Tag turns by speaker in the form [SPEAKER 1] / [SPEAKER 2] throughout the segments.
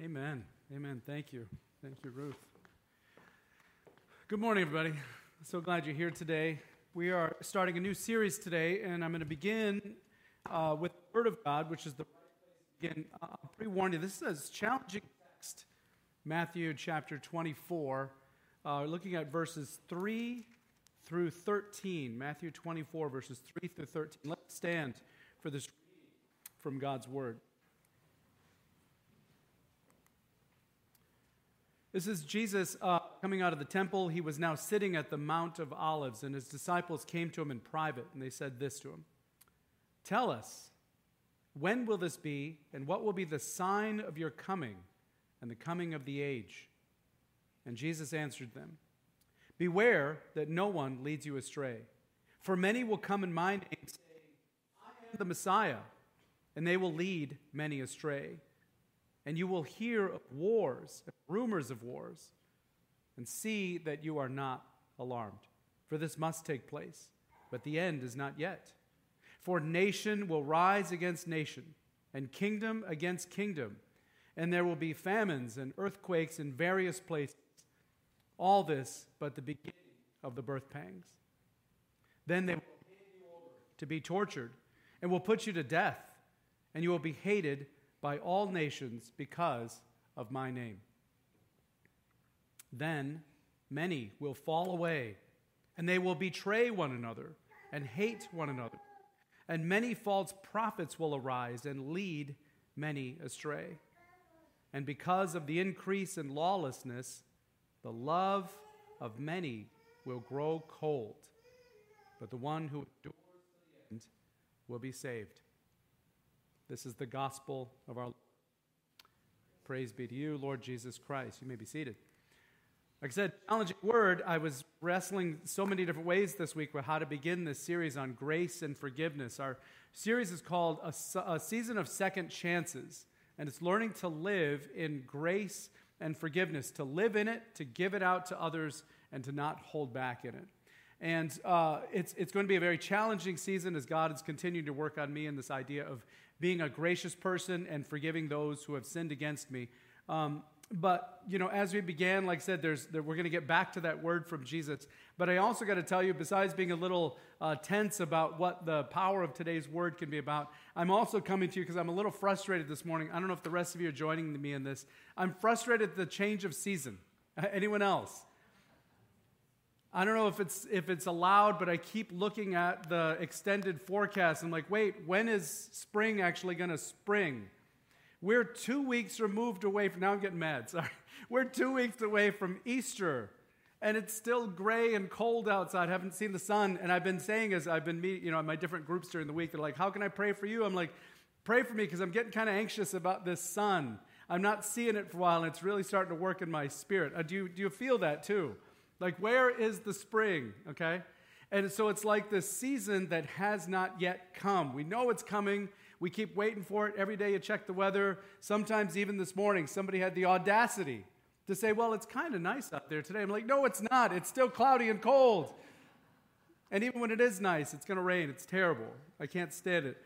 [SPEAKER 1] Amen. Amen. Thank you. Thank you, Ruth. Good morning, everybody. So glad you're here today. We are starting a new series today, and I'm going to begin uh, with the Word of God, which is the again. I'll pre-warn you. This is a challenging text, Matthew chapter 24, uh, looking at verses three through 13. Matthew 24, verses 3 through 13. Let's stand for this from God's Word. This is Jesus uh, coming out of the temple. He was now sitting at the Mount of Olives, and his disciples came to him in private, and they said this to him Tell us, when will this be, and what will be the sign of your coming and the coming of the age? And Jesus answered them Beware that no one leads you astray. For many will come in my name, saying, I am the Messiah, and they will lead many astray and you will hear of wars, rumors of wars, and see that you are not alarmed. For this must take place, but the end is not yet. For nation will rise against nation, and kingdom against kingdom, and there will be famines and earthquakes in various places. All this but the beginning of the birth pangs. Then they will hand you over to be tortured, and will put you to death, and you will be hated by all nations because of my name. Then many will fall away, and they will betray one another and hate one another. And many false prophets will arise and lead many astray. And because of the increase in lawlessness, the love of many will grow cold. But the one who endures to the end will be saved. This is the gospel of our Lord. Praise be to you, Lord Jesus Christ. You may be seated. Like I said, challenging word. I was wrestling so many different ways this week with how to begin this series on grace and forgiveness. Our series is called A, a Season of Second Chances, and it's learning to live in grace and forgiveness, to live in it, to give it out to others, and to not hold back in it. And uh, it's, it's going to be a very challenging season as God is continuing to work on me in this idea of being a gracious person and forgiving those who have sinned against me. Um, but you know, as we began, like I said, there's there, we're going to get back to that word from Jesus. But I also got to tell you, besides being a little uh, tense about what the power of today's word can be about, I'm also coming to you because I'm a little frustrated this morning. I don't know if the rest of you are joining me in this. I'm frustrated at the change of season. Anyone else? I don't know if it's if it's allowed, but I keep looking at the extended forecast. I'm like, wait, when is spring actually going to spring? We're two weeks removed away from now. I'm getting mad. Sorry, we're two weeks away from Easter, and it's still gray and cold outside. I haven't seen the sun, and I've been saying as I've been meeting, you know, my different groups during the week. They're like, "How can I pray for you?" I'm like, "Pray for me," because I'm getting kind of anxious about this sun. I'm not seeing it for a while, and it's really starting to work in my spirit. Uh, do you, do you feel that too? Like, where is the spring? Okay? And so it's like this season that has not yet come. We know it's coming. We keep waiting for it. Every day you check the weather. Sometimes, even this morning, somebody had the audacity to say, Well, it's kind of nice out there today. I'm like, No, it's not. It's still cloudy and cold. And even when it is nice, it's going to rain. It's terrible. I can't stand it.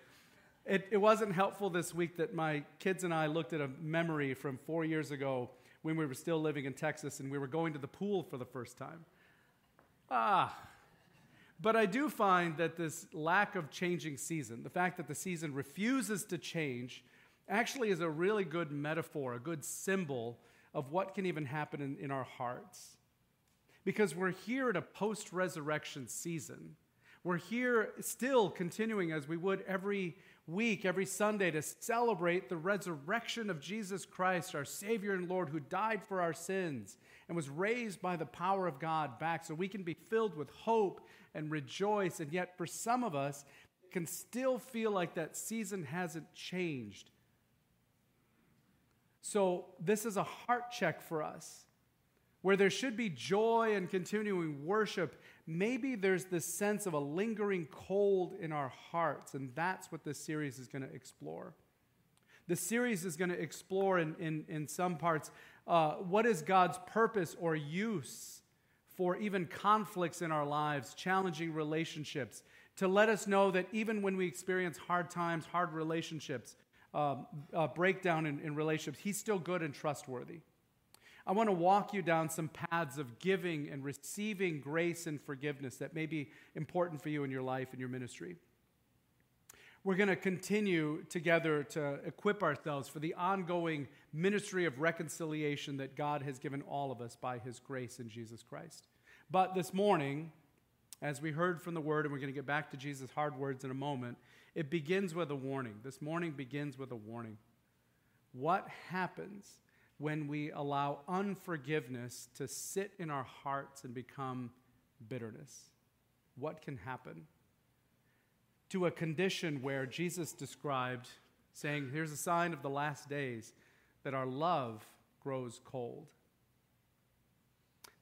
[SPEAKER 1] it. It wasn't helpful this week that my kids and I looked at a memory from four years ago when we were still living in Texas and we were going to the pool for the first time. Ah. But I do find that this lack of changing season, the fact that the season refuses to change, actually is a really good metaphor, a good symbol of what can even happen in, in our hearts. Because we're here at a post resurrection season. We're here still continuing as we would every week, every Sunday, to celebrate the resurrection of Jesus Christ, our Savior and Lord, who died for our sins and was raised by the power of God back so we can be filled with hope and rejoice. And yet, for some of us, can still feel like that season hasn't changed. So, this is a heart check for us where there should be joy and continuing worship maybe there's this sense of a lingering cold in our hearts, and that's what this series is going to explore. The series is going to explore in, in, in some parts uh, what is God's purpose or use for even conflicts in our lives, challenging relationships, to let us know that even when we experience hard times, hard relationships, um, uh, breakdown in, in relationships, He's still good and trustworthy. I want to walk you down some paths of giving and receiving grace and forgiveness that may be important for you in your life and your ministry. We're going to continue together to equip ourselves for the ongoing ministry of reconciliation that God has given all of us by His grace in Jesus Christ. But this morning, as we heard from the word, and we're going to get back to Jesus' hard words in a moment, it begins with a warning. This morning begins with a warning. What happens when we allow unforgiveness to sit in our hearts and become bitterness? What can happen? To a condition where Jesus described, saying, Here's a sign of the last days that our love grows cold.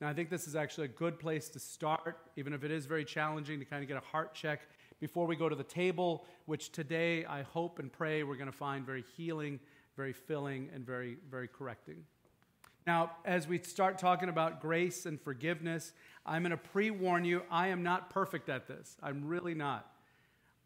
[SPEAKER 1] Now, I think this is actually a good place to start, even if it is very challenging to kind of get a heart check before we go to the table, which today I hope and pray we're going to find very healing, very filling, and very, very correcting. Now, as we start talking about grace and forgiveness, I'm going to pre warn you, I am not perfect at this. I'm really not.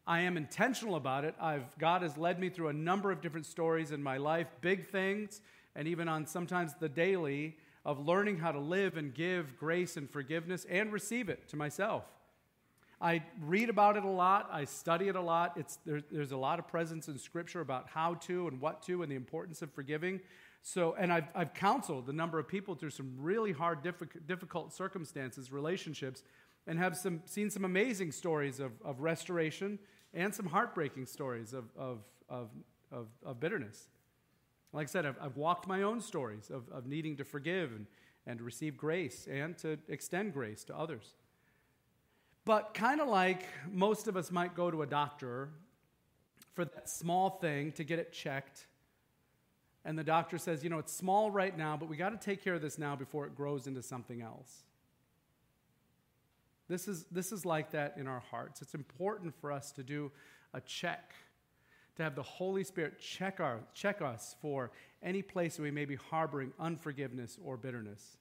[SPEAKER 1] I am intentional about it. I've, God has led me through a number of different stories in my life, big things, and even on sometimes the daily of learning how to live and give grace and forgiveness and receive it to myself. I read about it a lot. I study it a lot. It's, there, there's a lot of presence in Scripture about how to and what to and the importance of forgiving. So, and I've, I've counseled a number of people through some really hard, difficult, circumstances, relationships, and have some, seen some amazing stories of, of restoration and some heartbreaking stories of, of, of, of, of bitterness. Like I said, I've, I've walked my own stories of, of needing to forgive and, and receive grace and to extend grace to others. But kind of like most of us might go to a doctor for that small thing to get it checked. And the doctor says, you know, it's small right now, but we got to take care of this now before it grows into something else. This is, this is like that in our hearts. It's important for us to do a check to have the Holy Spirit check, our, check us for any place we may be harboring unforgiveness or bitterness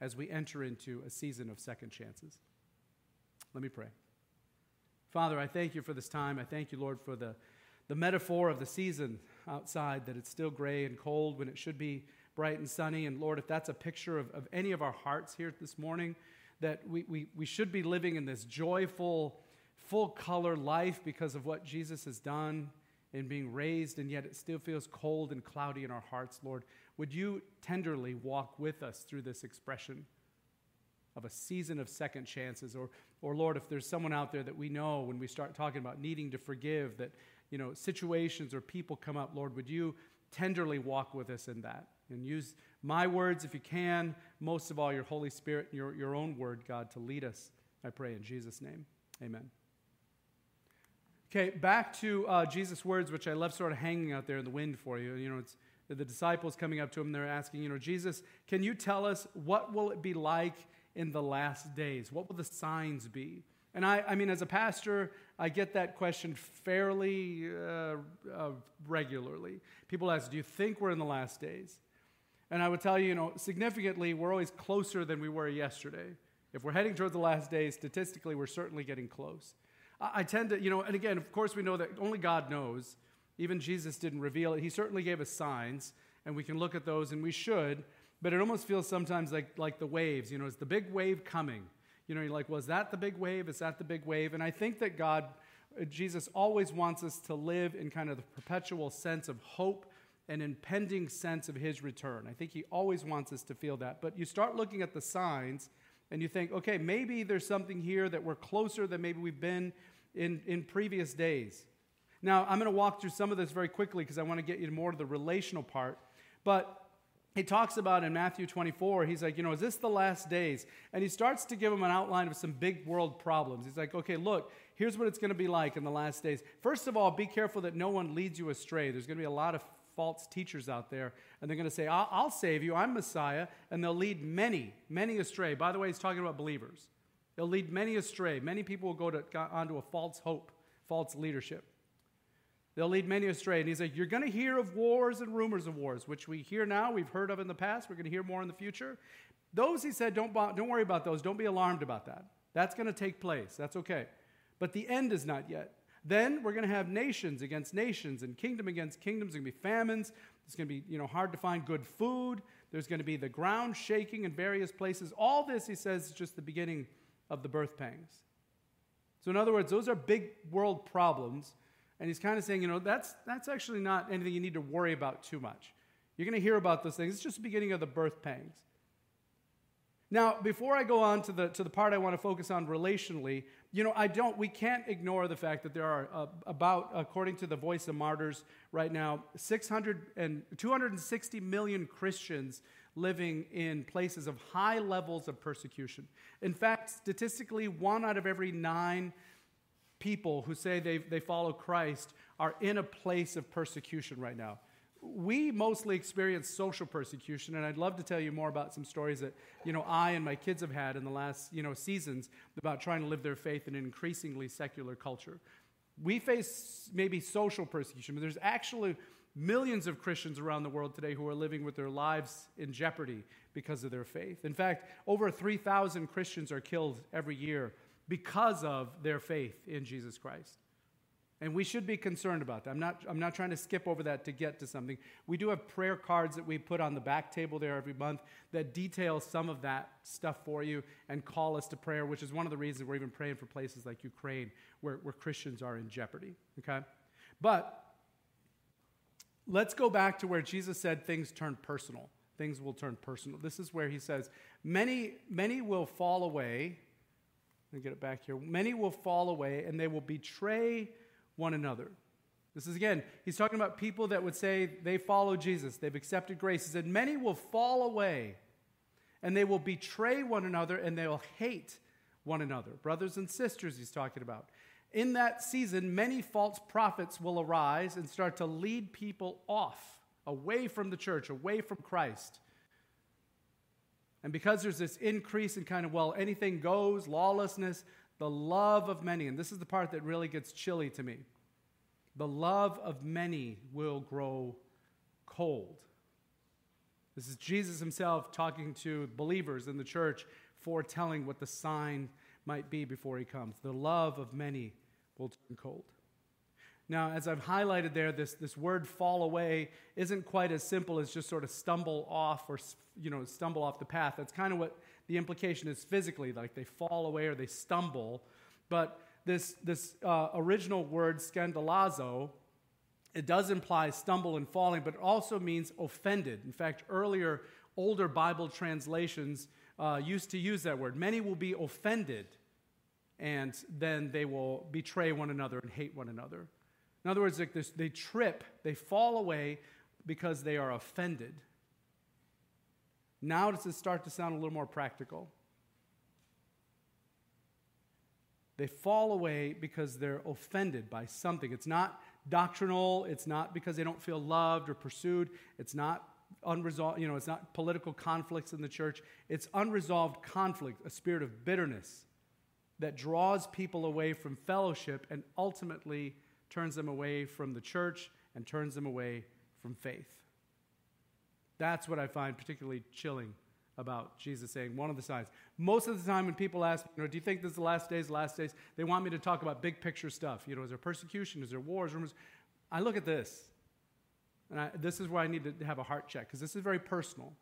[SPEAKER 1] as we enter into a season of second chances. Let me pray. Father, I thank you for this time. I thank you, Lord, for the, the metaphor of the season outside, that it's still gray and cold when it should be bright and sunny. And Lord, if that's a picture of, of any of our hearts here this morning, that we, we, we should be living in this joyful, full color life because of what Jesus has done in being raised, and yet it still feels cold and cloudy in our hearts, Lord. Would you tenderly walk with us through this expression of a season of second chances? Or, or Lord, if there's someone out there that we know when we start talking about needing to forgive, that you know situations or people come up, Lord, would you tenderly walk with us in that and use my words if you can, most of all your Holy Spirit, and your, your own word, God, to lead us. I pray in Jesus' name. Amen. Okay, back to uh, Jesus' words, which I left sort of hanging out there in the wind for you. You know, it's the disciples coming up to him, they're asking, you know, Jesus, can you tell us what will it be like in the last days? What will the signs be? And I, I mean, as a pastor, I get that question fairly uh, uh, regularly. People ask, do you think we're in the last days? And I would tell you, you know, significantly, we're always closer than we were yesterday. If we're heading towards the last days, statistically, we're certainly getting close. I tend to, you know, and again, of course, we know that only God knows. Even Jesus didn't reveal it. He certainly gave us signs, and we can look at those, and we should. But it almost feels sometimes like, like the waves. You know, is the big wave coming? You know, you're like, was that the big wave? Is that the big wave? And I think that God, uh, Jesus, always wants us to live in kind of the perpetual sense of hope and impending sense of his return. I think he always wants us to feel that. But you start looking at the signs, and you think, okay, maybe there's something here that we're closer than maybe we've been in, in previous days. Now, I'm going to walk through some of this very quickly because I want to get you more to the relational part. But he talks about in Matthew 24, he's like, you know, is this the last days? And he starts to give them an outline of some big world problems. He's like, okay, look, here's what it's going to be like in the last days. First of all, be careful that no one leads you astray. There's going to be a lot of false teachers out there, and they're going to say, I'll, I'll save you, I'm Messiah, and they'll lead many, many astray. By the way, he's talking about believers. They'll lead many astray. Many people will go to, onto a false hope, false leadership. They'll lead many astray. And he's like, You're going to hear of wars and rumors of wars, which we hear now, we've heard of in the past, we're going to hear more in the future. Those, he said, don't, don't worry about those. Don't be alarmed about that. That's going to take place. That's okay. But the end is not yet. Then we're going to have nations against nations and kingdom against kingdoms. There's going to be famines. It's going to be you know, hard to find good food. There's going to be the ground shaking in various places. All this, he says, is just the beginning of the birth pangs. So, in other words, those are big world problems. And he's kind of saying, you know, that's, that's actually not anything you need to worry about too much. You're going to hear about those things. It's just the beginning of the birth pangs. Now, before I go on to the, to the part I want to focus on relationally, you know, I don't, we can't ignore the fact that there are uh, about, according to the Voice of Martyrs right now, 600 and 260 million Christians living in places of high levels of persecution. In fact, statistically, one out of every nine people who say they, they follow Christ are in a place of persecution right now. We mostly experience social persecution and i'd love to tell you more about some stories that you know i and my kids have had in the last you know seasons about trying to live their faith in an increasingly secular culture. We face maybe social persecution but there's actually millions of christians around the world today who are living with their lives in jeopardy because of their faith. In fact over 3000 christians are killed every year because of their faith in jesus christ and we should be concerned about that. I'm not, I'm not trying to skip over that to get to something. We do have prayer cards that we put on the back table there every month that detail some of that stuff for you and call us to prayer, which is one of the reasons we're even praying for places like Ukraine where, where Christians are in jeopardy. Okay? But let's go back to where Jesus said things turn personal. Things will turn personal. This is where he says, Many, many will fall away. Let me get it back here. Many will fall away and they will betray one another. This is again, he's talking about people that would say they follow Jesus, they've accepted grace. He said, Many will fall away and they will betray one another and they will hate one another. Brothers and sisters, he's talking about. In that season, many false prophets will arise and start to lead people off, away from the church, away from Christ. And because there's this increase in kind of, well, anything goes, lawlessness, the love of many, and this is the part that really gets chilly to me the love of many will grow cold. This is Jesus himself talking to believers in the church, foretelling what the sign might be before he comes. The love of many will turn cold. Now, as I've highlighted there, this, this word fall away isn't quite as simple as just sort of stumble off or you know, stumble off the path. That's kind of what the implication is physically, like they fall away or they stumble. But this, this uh, original word, skandalizo, it does imply stumble and falling, but it also means offended. In fact, earlier, older Bible translations uh, used to use that word. Many will be offended, and then they will betray one another and hate one another. In other words, like this, they trip, they fall away because they are offended. Now does it start to sound a little more practical? They fall away because they're offended by something. It's not doctrinal, it's not because they don't feel loved or pursued, it's not unresolved, you know, it's not political conflicts in the church. It's unresolved conflict, a spirit of bitterness that draws people away from fellowship and ultimately turns them away from the church and turns them away from faith. That's what I find particularly chilling about Jesus saying one of the signs. Most of the time, when people ask, you know, do you think this is the last days, the last days? They want me to talk about big picture stuff. You know, is there persecution? Is there wars, rumors? I look at this, and I, this is where I need to have a heart check because this is very personal.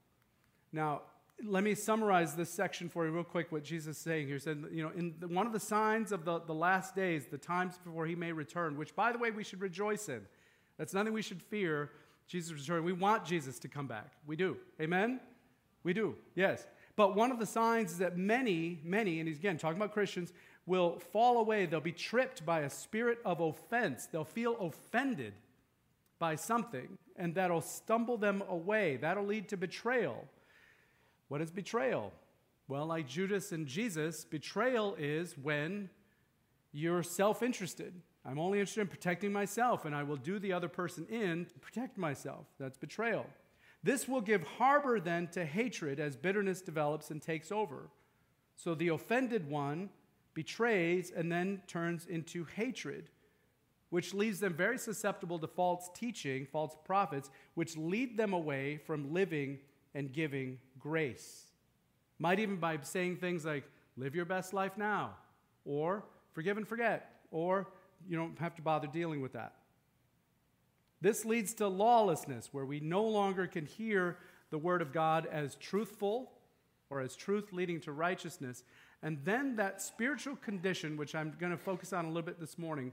[SPEAKER 1] Now, let me summarize this section for you real quick. What Jesus is saying here he said, you know, in the, one of the signs of the, the last days, the times before He may return, which, by the way, we should rejoice in. That's nothing we should fear Jesus returning. We want Jesus to come back. We do. Amen? We do, yes. But one of the signs is that many, many, and he's again talking about Christians, will fall away. They'll be tripped by a spirit of offense. They'll feel offended by something, and that'll stumble them away. That'll lead to betrayal. What is betrayal? Well, like Judas and Jesus, betrayal is when you're self interested. I'm only interested in protecting myself, and I will do the other person in to protect myself. That's betrayal. This will give harbor then to hatred as bitterness develops and takes over. So the offended one betrays and then turns into hatred, which leaves them very susceptible to false teaching, false prophets, which lead them away from living and giving grace. Might even by saying things like, live your best life now, or forgive and forget, or you don't have to bother dealing with that. This leads to lawlessness, where we no longer can hear the word of God as truthful or as truth leading to righteousness. And then that spiritual condition, which I'm going to focus on a little bit this morning,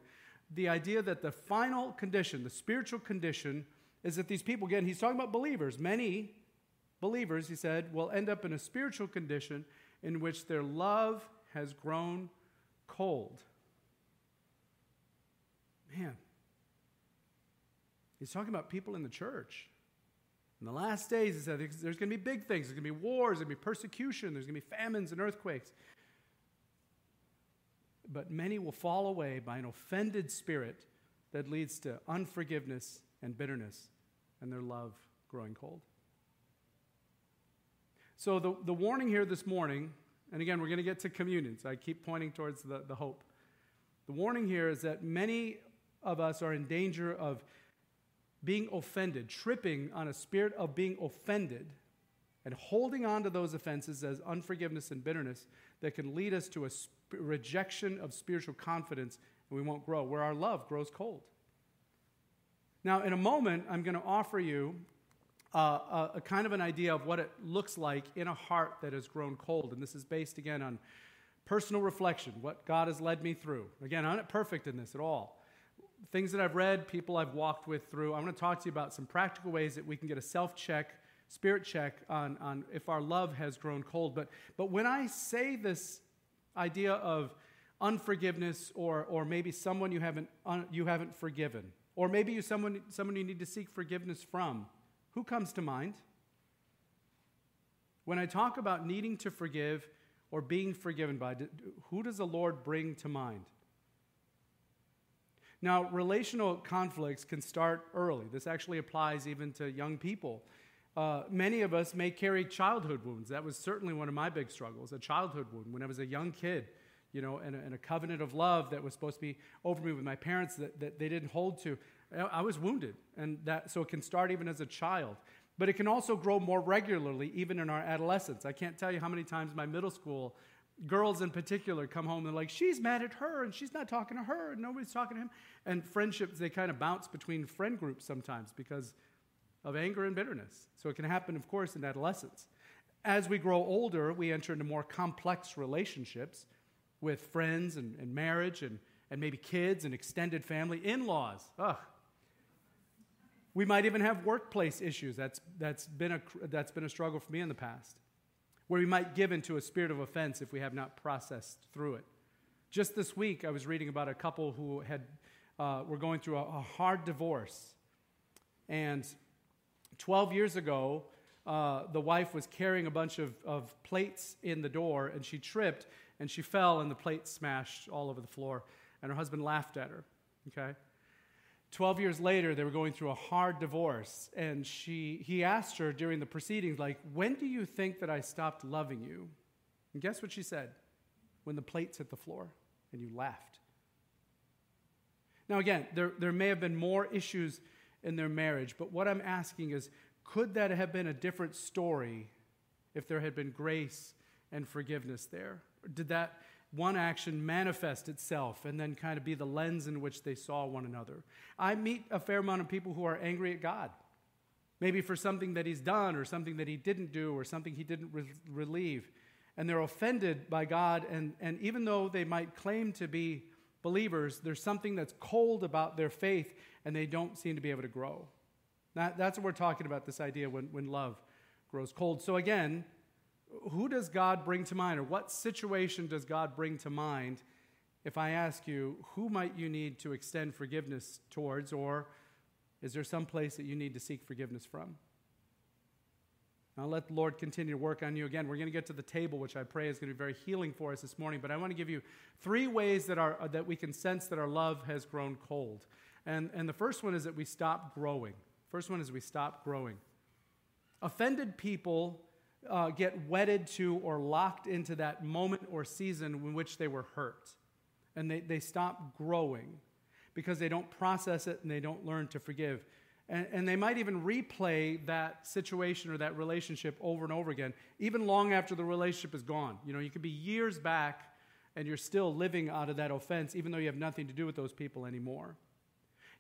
[SPEAKER 1] the idea that the final condition, the spiritual condition, is that these people, again, he's talking about believers. Many believers, he said, will end up in a spiritual condition in which their love has grown cold. Man, he's talking about people in the church. In the last days, he said there's going to be big things. There's going to be wars, there's going to be persecution, there's going to be famines and earthquakes. But many will fall away by an offended spirit that leads to unforgiveness and bitterness and their love growing cold. So, the, the warning here this morning, and again, we're going to get to communion, so I keep pointing towards the, the hope. The warning here is that many of us are in danger of being offended, tripping on a spirit of being offended, and holding on to those offenses as unforgiveness and bitterness that can lead us to a sp- rejection of spiritual confidence and we won't grow, where our love grows cold. Now, in a moment, I'm going to offer you a, a, kind of an idea of what it looks like in a heart that has grown cold. And this is based, again, on personal reflection, what God has led me through. Again, I'm not perfect in this at all things that I've read, people I've walked with through. I'm going to talk to you about some practical ways that we can get a self check, spirit check on, on if our love has grown cold. But, but when I say this idea of unforgiveness or, or maybe someone you haven't, un, you haven't forgiven, or maybe you someone, someone you need to seek forgiveness from, who comes to mind? When I talk about needing to forgive or being forgiven by, who does the Lord bring to mind? Now, relational conflicts can start early. This actually applies even to young people. Uh, many of us may carry childhood wounds. That was certainly one of my big struggles, a childhood wound when I was a young kid, you know, and a, and a covenant of love that was supposed to be over me with my parents that, that they didn't hold to. I was wounded, and that, so it can start even as a child. But it can also grow more regularly, even in our adolescence. I can't tell you how many times my middle school girls in particular come home and like she's mad at her and she's not talking to her and nobody's talking to him. And friendships they kind of bounce between friend groups sometimes because of anger and bitterness. So it can happen of course in adolescence. As we grow older we enter into more complex relationships with friends and, and marriage and, and maybe kids and extended family in-laws. Ugh we might even have workplace issues that's, that's, been a, that's been a struggle for me in the past where we might give into a spirit of offense if we have not processed through it. Just this week, I was reading about a couple who had, uh, were going through a, a, hard divorce. And 12 years ago, uh, the wife was carrying a bunch of, of plates in the door, and she tripped, and she fell, and the plates smashed all over the floor. And her husband laughed at her. Okay? 12 years later, they were going through a hard divorce, and she, he asked her during the proceedings, like, when do you think that I stopped loving you? And guess what she said? When the plates hit the floor, and you laughed. Now, again, there, there may have been more issues in their marriage, but what I'm asking is could that have been a different story if there had been grace and forgiveness there? Did that one action manifest itself and then kind of be the lens in which they saw one another. I meet a fair amount of people who are angry at God, maybe for something that He's done or something that He didn't do or something He didn't re- relieve. And they're offended by God, and, and even though they might claim to be believers, there's something that's cold about their faith, and they don't seem to be able to grow. That, that's what we're talking about this idea when, when love grows cold. So, again, who does God bring to mind, or what situation does God bring to mind if I ask you, who might you need to extend forgiveness towards, or is there some place that you need to seek forgiveness from? Now, let the Lord continue to work on you. Again, we're going to get to the table, which I pray is going to be very healing for us this morning. But I want to give you three ways that, our, that we can sense that our love has grown cold. And, and the first one is that we stop growing. First one is we stop growing. Offended people uh, get wedded to or locked into that moment or season in which they were hurt. And they, they stop growing because they don't process it and they don't learn to forgive. And, and they might even replay that situation or that relationship over and over again, even long after the relationship is gone. You know, you could be years back and you're still living out of that offense, even though you have nothing to do with those people anymore.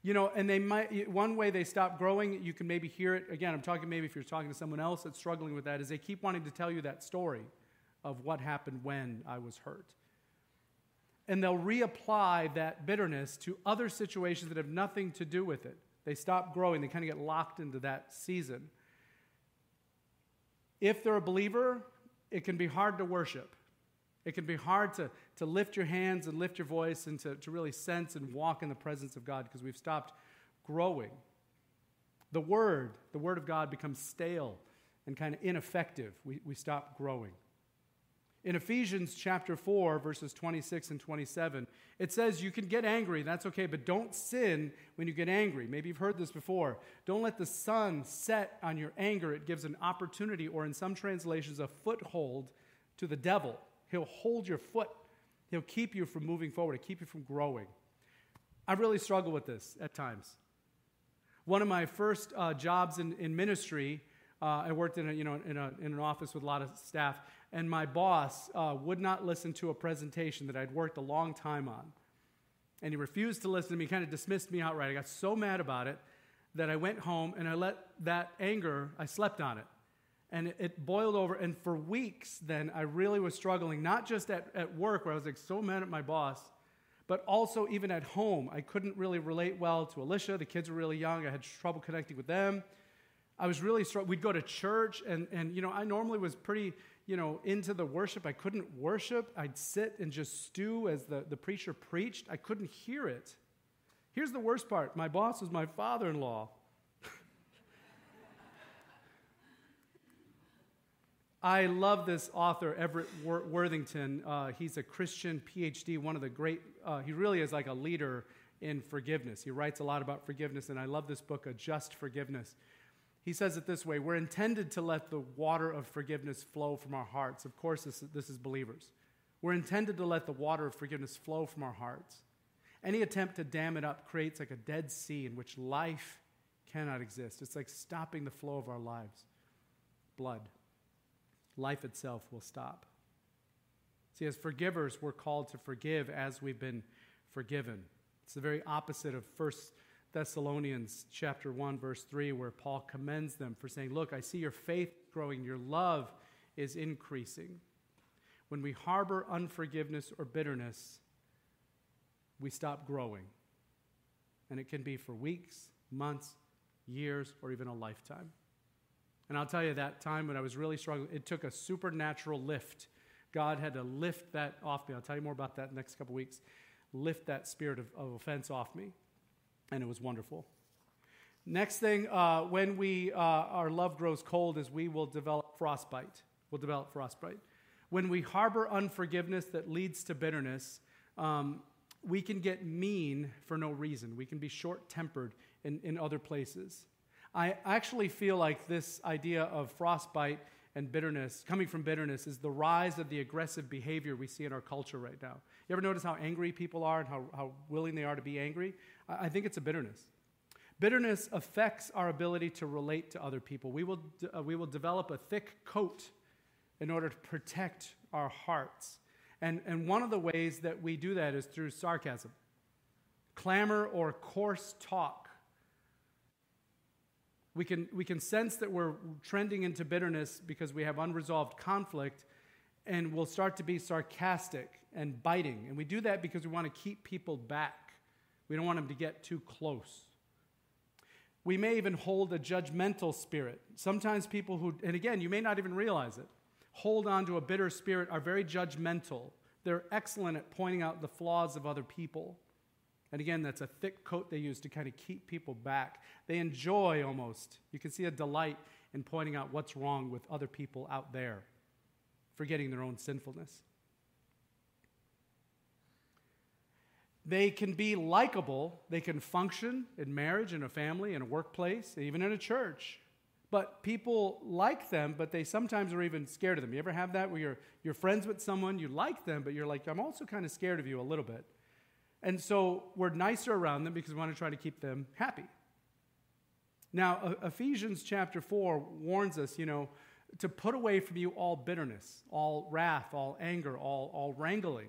[SPEAKER 1] You know, and they might, one way they stop growing, you can maybe hear it. Again, I'm talking maybe if you're talking to someone else that's struggling with that, is they keep wanting to tell you that story of what happened when I was hurt. And they'll reapply that bitterness to other situations that have nothing to do with it. They stop growing, they kind of get locked into that season. If they're a believer, it can be hard to worship. It can be hard to, to lift your hands and lift your voice and to, to really sense and walk in the presence of God because we've stopped growing. The Word, the Word of God becomes stale and kind of ineffective. We, we stop growing. In Ephesians chapter 4, verses 26 and 27, it says you can get angry, that's okay, but don't sin when you get angry. Maybe you've heard this before. Don't let the sun set on your anger. It gives an opportunity, or in some translations, a foothold to the devil. He'll hold your foot, he'll keep you from moving forward, he'll keep you from growing. I really struggle with this at times. One of my first uh, jobs in, in ministry, uh, I worked in, a, you know, in, a, in an office with a lot of staff and my boss uh, would not listen to a presentation that I'd worked a long time on. And he refused to listen to me, kind of dismissed me outright. I got so mad about it that I went home and I let that anger, I slept on it. And it, boiled over. And for weeks, then, I really was struggling, not just at, at work, where I was like so mad at my boss, but also even at home. I couldn't really relate well to Alicia. The kids were really young. I had trouble connecting with them. I was really struggling. We'd go to church, and, and you know, I normally was pretty you know, into the worship. I couldn't worship. I'd sit and just stew as the, the preacher preached. I couldn't hear it. Here's the worst part my boss was my father in law. I love this author, Everett Worthington. Uh, he's a Christian PhD, one of the great, uh, he really is like a leader in forgiveness. He writes a lot about forgiveness, and I love this book, A Just Forgiveness. He says it this way We're intended to let the water of forgiveness flow from our hearts. Of course, this, this is believers. We're intended to let the water of forgiveness flow from our hearts. Any attempt to dam it up creates like a dead sea in which life cannot exist. It's like stopping the flow of our lives. Blood. Life itself will stop. See, as forgivers, we're called to forgive as we've been forgiven. It's the very opposite of First Thessalonians chapter 1 verse 3 where Paul commends them for saying, "Look, I see your faith growing, your love is increasing." When we harbor unforgiveness or bitterness, we stop growing. And it can be for weeks, months, years, or even a lifetime. And I'll tell you that time when I was really struggling, it took a supernatural lift. God had to lift that off me. I'll tell you more about that next couple weeks. Lift that spirit of, of offense off me and it was wonderful. Next thing, uh, when we, uh, our love grows cold, is we will develop frostbite. We'll develop frostbite. When we harbor unforgiveness that leads to bitterness, um, we can get mean for no reason. We can be short tempered in, in other places. I actually feel like this idea of frostbite and bitterness, coming from bitterness, is the rise of the aggressive behavior we see in our culture right now. You ever notice how angry people are and how, how willing they are to be angry? I think it's a bitterness. Bitterness affects our ability to relate to other people. We will, uh, we will develop a thick coat in order to protect our hearts. And, and one of the ways that we do that is through sarcasm, clamor, or coarse talk. We can, we can sense that we're trending into bitterness because we have unresolved conflict, and we'll start to be sarcastic and biting. And we do that because we want to keep people back. We don't want them to get too close. We may even hold a judgmental spirit. Sometimes people who, and again, you may not even realize it, hold on to a bitter spirit are very judgmental. They're excellent at pointing out the flaws of other people. And again, that's a thick coat they use to kind of keep people back. They enjoy almost, you can see a delight in pointing out what's wrong with other people out there, forgetting their own sinfulness. They can be likable. They can function in marriage, in a family, in a workplace, even in a church. But people like them, but they sometimes are even scared of them. You ever have that where you're, you're friends with someone, you like them, but you're like, I'm also kind of scared of you a little bit. And so we're nicer around them because we want to try to keep them happy. Now, Ephesians chapter 4 warns us, you know, to put away from you all bitterness, all wrath, all anger, all, all wrangling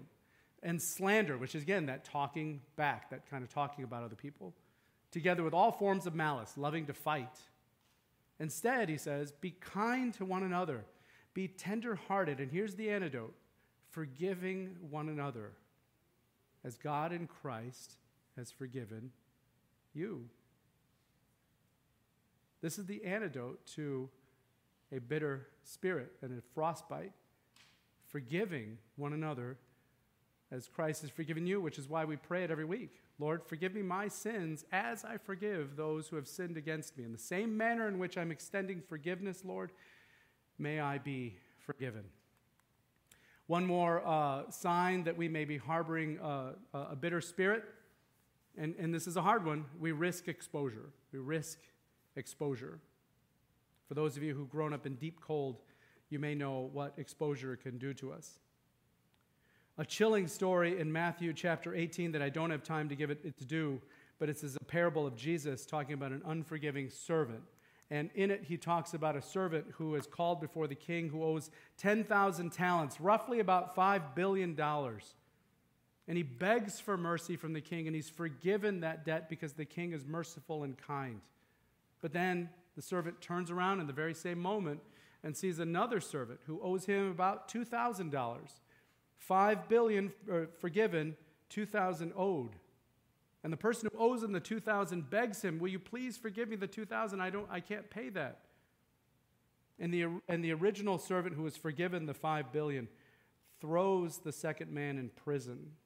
[SPEAKER 1] and slander, which is again that talking back, that kind of talking about other people, together with all forms of malice, loving to fight. Instead, he says, be kind to one another, be tenderhearted, and here's the antidote forgiving one another, as God in Christ has forgiven you. This is the antidote to a bitter spirit and a frostbite. Forgiving one another as Christ has forgiven you, which is why we pray it every week. Lord, forgive me my sins as I forgive those who have sinned against me. In the same manner in which I'm extending forgiveness, Lord, may I be forgiven. One more uh, sign that we may be harboring uh, a bitter spirit, and, and this is a hard one we risk exposure. We risk exposure. For those of you who've grown up in deep cold, you may know what exposure can do to us. A chilling story in Matthew chapter 18 that I don't have time to give it to do, but it's a parable of Jesus talking about an unforgiving servant. And in it, he talks about a servant who is called before the king who owes 10,000 talents, roughly about $5 billion. And he begs for mercy from the king, and he's forgiven that debt because the king is merciful and kind. But then the servant turns around in the very same moment and sees another servant who owes him about $2,000. 5 billion er, forgiven, 2,000 owed. And the person who owes him the 2,000 begs him, "Will you please forgive me the 2,000? I don't I can't pay that." And the and the original servant who was forgiven the 5 billion throws the second man in prison.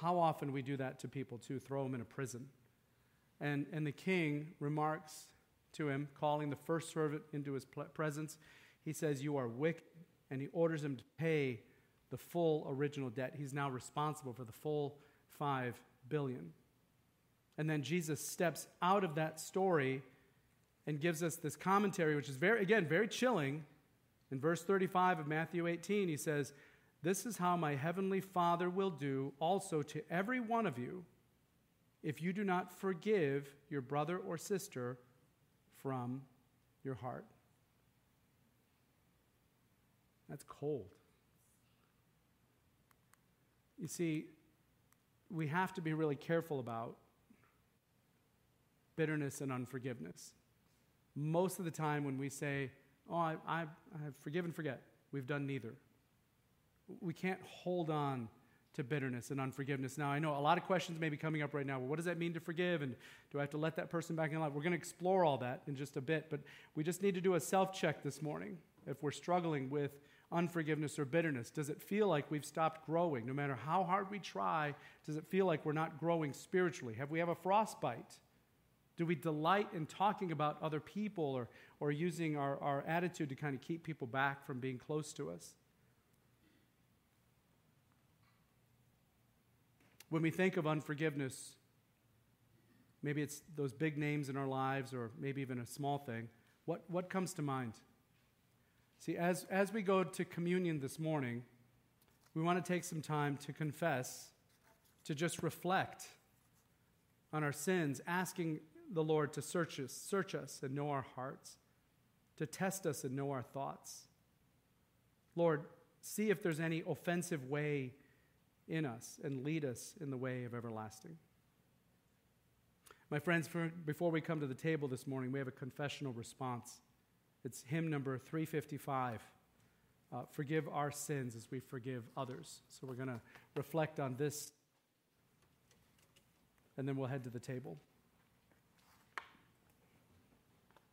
[SPEAKER 1] How often we do that to people too, throw them in a prison. And, and the king remarks to him, calling the first servant into his presence. He says, You are wicked. And he orders him to pay the full original debt. He's now responsible for the full five billion. And then Jesus steps out of that story and gives us this commentary, which is very, again, very chilling. In verse 35 of Matthew 18, he says, This is how my heavenly Father will do also to every one of you if you do not forgive your brother or sister from your heart. That's cold. You see, we have to be really careful about bitterness and unforgiveness. Most of the time, when we say, Oh, I, I, I forgive and forget, we've done neither. We can't hold on to bitterness and unforgiveness. Now, I know a lot of questions may be coming up right now. Well, what does that mean to forgive? And do I have to let that person back in life? We're going to explore all that in just a bit, but we just need to do a self check this morning if we're struggling with unforgiveness or bitterness. Does it feel like we've stopped growing? No matter how hard we try, does it feel like we're not growing spiritually? Have we have a frostbite? Do we delight in talking about other people or, or using our, our attitude to kind of keep people back from being close to us? When we think of unforgiveness, maybe it's those big names in our lives or maybe even a small thing, what, what comes to mind? See, as, as we go to communion this morning, we want to take some time to confess, to just reflect on our sins, asking the Lord to search us, search us and know our hearts, to test us and know our thoughts. Lord, see if there's any offensive way in us and lead us in the way of everlasting. My friends, for, before we come to the table this morning, we have a confessional response. It's hymn number 355. Uh, forgive our sins as we forgive others. So we're going to reflect on this, and then we'll head to the table.